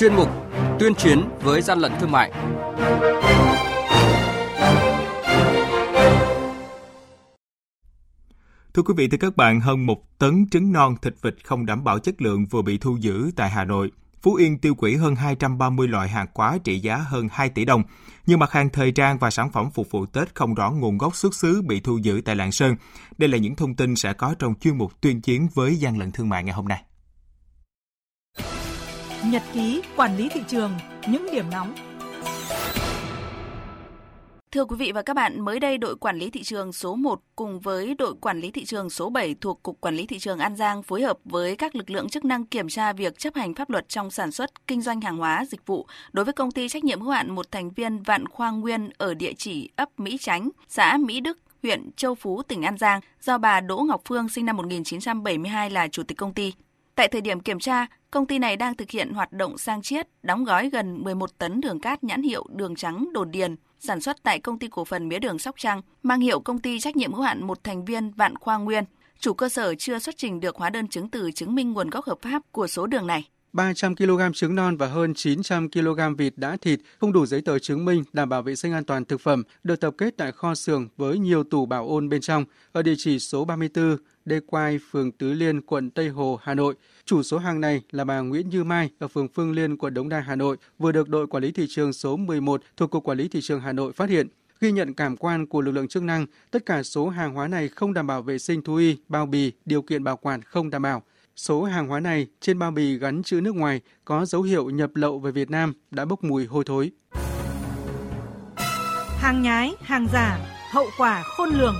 chuyên mục Tuyên chiến với gian lận thương mại. Thưa quý vị, thưa các bạn, hơn một tấn trứng non thịt vịt không đảm bảo chất lượng vừa bị thu giữ tại Hà Nội. Phú Yên tiêu hủy hơn 230 loại hàng hóa trị giá hơn 2 tỷ đồng. Nhiều mặt hàng thời trang và sản phẩm phục vụ Tết không rõ nguồn gốc xuất xứ bị thu giữ tại Lạng Sơn. Đây là những thông tin sẽ có trong chuyên mục tuyên chiến với gian lận thương mại ngày hôm nay. Nhật ký quản lý thị trường, những điểm nóng Thưa quý vị và các bạn, mới đây đội quản lý thị trường số 1 cùng với đội quản lý thị trường số 7 thuộc Cục Quản lý Thị trường An Giang phối hợp với các lực lượng chức năng kiểm tra việc chấp hành pháp luật trong sản xuất, kinh doanh hàng hóa, dịch vụ đối với công ty trách nhiệm hữu hạn một thành viên Vạn Khoa Nguyên ở địa chỉ ấp Mỹ Chánh, xã Mỹ Đức, huyện Châu Phú, tỉnh An Giang do bà Đỗ Ngọc Phương sinh năm 1972 là chủ tịch công ty. Tại thời điểm kiểm tra, công ty này đang thực hiện hoạt động sang chiết, đóng gói gần 11 tấn đường cát nhãn hiệu đường trắng đồn điền sản xuất tại công ty cổ phần mía đường Sóc Trăng, mang hiệu công ty trách nhiệm hữu hạn một thành viên Vạn Khoa Nguyên. Chủ cơ sở chưa xuất trình được hóa đơn chứng từ chứng minh nguồn gốc hợp pháp của số đường này. 300 kg trứng non và hơn 900 kg vịt đã thịt không đủ giấy tờ chứng minh đảm bảo vệ sinh an toàn thực phẩm được tập kết tại kho xưởng với nhiều tủ bảo ôn bên trong ở địa chỉ số 34 Đê Quai, phường Tứ Liên, quận Tây Hồ, Hà Nội. Chủ số hàng này là bà Nguyễn Như Mai ở phường Phương Liên, quận Đống Đa, Hà Nội, vừa được đội quản lý thị trường số 11 thuộc Cục Quản lý Thị trường Hà Nội phát hiện. Ghi nhận cảm quan của lực lượng chức năng, tất cả số hàng hóa này không đảm bảo vệ sinh thú y, bao bì, điều kiện bảo quản không đảm bảo. Số hàng hóa này trên bao bì gắn chữ nước ngoài có dấu hiệu nhập lậu về Việt Nam đã bốc mùi hôi thối. Hàng nhái, hàng giả, hậu quả khôn lường.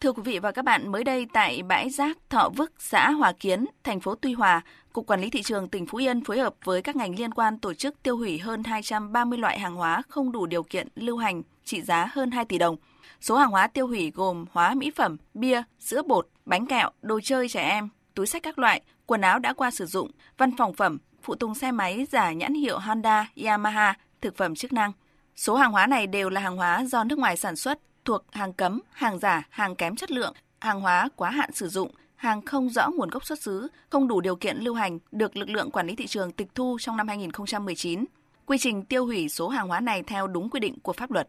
Thưa quý vị và các bạn, mới đây tại bãi rác Thọ Vức, xã Hòa Kiến, thành phố Tuy Hòa, Cục Quản lý Thị trường tỉnh Phú Yên phối hợp với các ngành liên quan tổ chức tiêu hủy hơn 230 loại hàng hóa không đủ điều kiện lưu hành trị giá hơn 2 tỷ đồng. Số hàng hóa tiêu hủy gồm hóa mỹ phẩm, bia, sữa bột, bánh kẹo, đồ chơi trẻ em, túi sách các loại, quần áo đã qua sử dụng, văn phòng phẩm, phụ tùng xe máy giả nhãn hiệu Honda, Yamaha, thực phẩm chức năng. Số hàng hóa này đều là hàng hóa do nước ngoài sản xuất, thuộc hàng cấm, hàng giả, hàng kém chất lượng, hàng hóa quá hạn sử dụng, hàng không rõ nguồn gốc xuất xứ, không đủ điều kiện lưu hành được lực lượng quản lý thị trường tịch thu trong năm 2019. Quy trình tiêu hủy số hàng hóa này theo đúng quy định của pháp luật.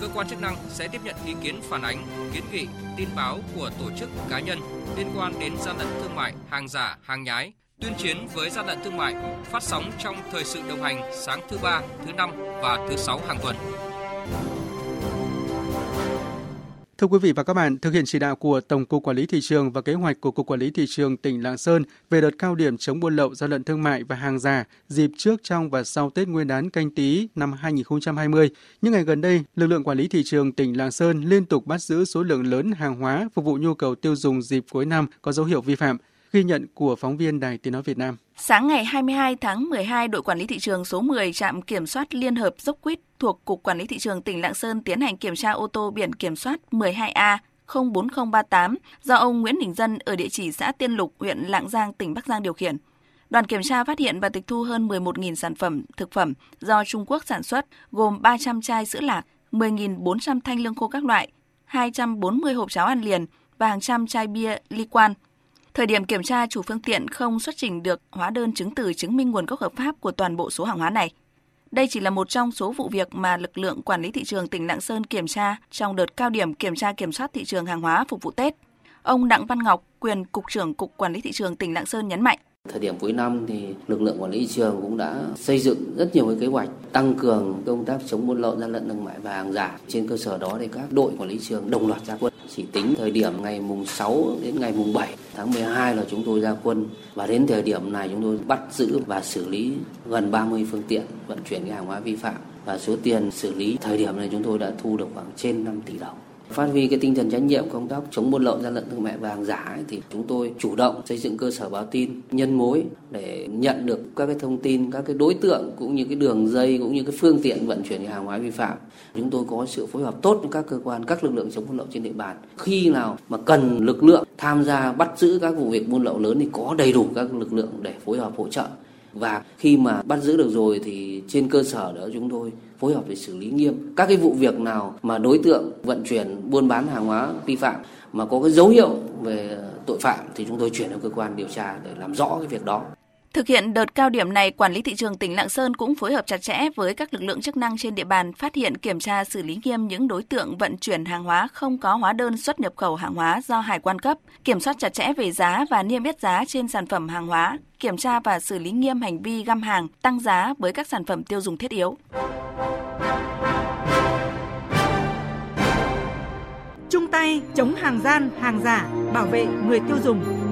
Cơ quan chức năng sẽ tiếp nhận ý kiến phản ánh, kiến nghị, tin báo của tổ chức cá nhân liên quan đến gian lận thương mại, hàng giả, hàng nhái, tuyên chiến với gian lận thương mại, phát sóng trong thời sự đồng hành sáng thứ ba, thứ năm và thứ sáu hàng tuần. Thưa quý vị và các bạn, thực hiện chỉ đạo của Tổng cục Quản lý thị trường và kế hoạch của Cục Quản lý thị trường tỉnh Lạng Sơn về đợt cao điểm chống buôn lậu, gian lận thương mại và hàng giả dịp trước, trong và sau Tết Nguyên đán Canh tí năm 2020, những ngày gần đây, lực lượng quản lý thị trường tỉnh Lạng Sơn liên tục bắt giữ số lượng lớn hàng hóa phục vụ nhu cầu tiêu dùng dịp cuối năm có dấu hiệu vi phạm. Ghi nhận của phóng viên Đài Tiếng nói Việt Nam. Sáng ngày 22 tháng 12, đội quản lý thị trường số 10 trạm kiểm soát Liên hợp Dốc Quýt thuộc Cục Quản lý Thị trường tỉnh Lạng Sơn tiến hành kiểm tra ô tô biển kiểm soát 12A 04038 do ông Nguyễn Đình Dân ở địa chỉ xã Tiên Lục, huyện Lạng Giang, tỉnh Bắc Giang điều khiển. Đoàn kiểm tra phát hiện và tịch thu hơn 11.000 sản phẩm thực phẩm do Trung Quốc sản xuất, gồm 300 chai sữa lạc, 10.400 thanh lương khô các loại, 240 hộp cháo ăn liền và hàng trăm chai bia liên quan. Thời điểm kiểm tra, chủ phương tiện không xuất trình được hóa đơn chứng từ chứng minh nguồn gốc hợp pháp của toàn bộ số hàng hóa này. Đây chỉ là một trong số vụ việc mà lực lượng quản lý thị trường tỉnh Lạng Sơn kiểm tra trong đợt cao điểm kiểm tra kiểm soát thị trường hàng hóa phục vụ Tết. Ông Đặng Văn Ngọc, quyền Cục trưởng Cục Quản lý Thị trường tỉnh Lạng Sơn nhấn mạnh. Thời điểm cuối năm thì lực lượng quản lý thị trường cũng đã xây dựng rất nhiều cái kế hoạch tăng cường công tác chống buôn lậu gian lận thương mại và hàng giả. Trên cơ sở đó thì các đội quản lý thị trường đồng loạt ra quân. Chỉ tính thời điểm ngày mùng 6 đến ngày mùng 7 tháng 12 là chúng tôi ra quân và đến thời điểm này chúng tôi bắt giữ và xử lý gần 30 phương tiện vận chuyển hàng hóa vi phạm và số tiền xử lý thời điểm này chúng tôi đã thu được khoảng trên 5 tỷ đồng. Phát huy cái tinh thần trách nhiệm công tác chống buôn lậu gian lận thương mại và hàng giả ấy, thì chúng tôi chủ động xây dựng cơ sở báo tin nhân mối để nhận được các cái thông tin các cái đối tượng cũng như cái đường dây cũng như cái phương tiện vận chuyển hàng hóa vi phạm. Chúng tôi có sự phối hợp tốt với các cơ quan các lực lượng chống buôn lậu trên địa bàn. Khi nào mà cần lực lượng tham gia bắt giữ các vụ việc buôn lậu lớn thì có đầy đủ các lực lượng để phối hợp hỗ trợ và khi mà bắt giữ được rồi thì trên cơ sở đó chúng tôi phối hợp để xử lý nghiêm các cái vụ việc nào mà đối tượng vận chuyển, buôn bán hàng hóa vi phạm mà có cái dấu hiệu về tội phạm thì chúng tôi chuyển đến cơ quan điều tra để làm rõ cái việc đó. Thực hiện đợt cao điểm này, Quản lý thị trường tỉnh Lạng Sơn cũng phối hợp chặt chẽ với các lực lượng chức năng trên địa bàn phát hiện kiểm tra xử lý nghiêm những đối tượng vận chuyển hàng hóa không có hóa đơn xuất nhập khẩu hàng hóa do hải quan cấp, kiểm soát chặt chẽ về giá và niêm yết giá trên sản phẩm hàng hóa, kiểm tra và xử lý nghiêm hành vi găm hàng, tăng giá với các sản phẩm tiêu dùng thiết yếu. Chung tay chống hàng gian, hàng giả, bảo vệ người tiêu dùng.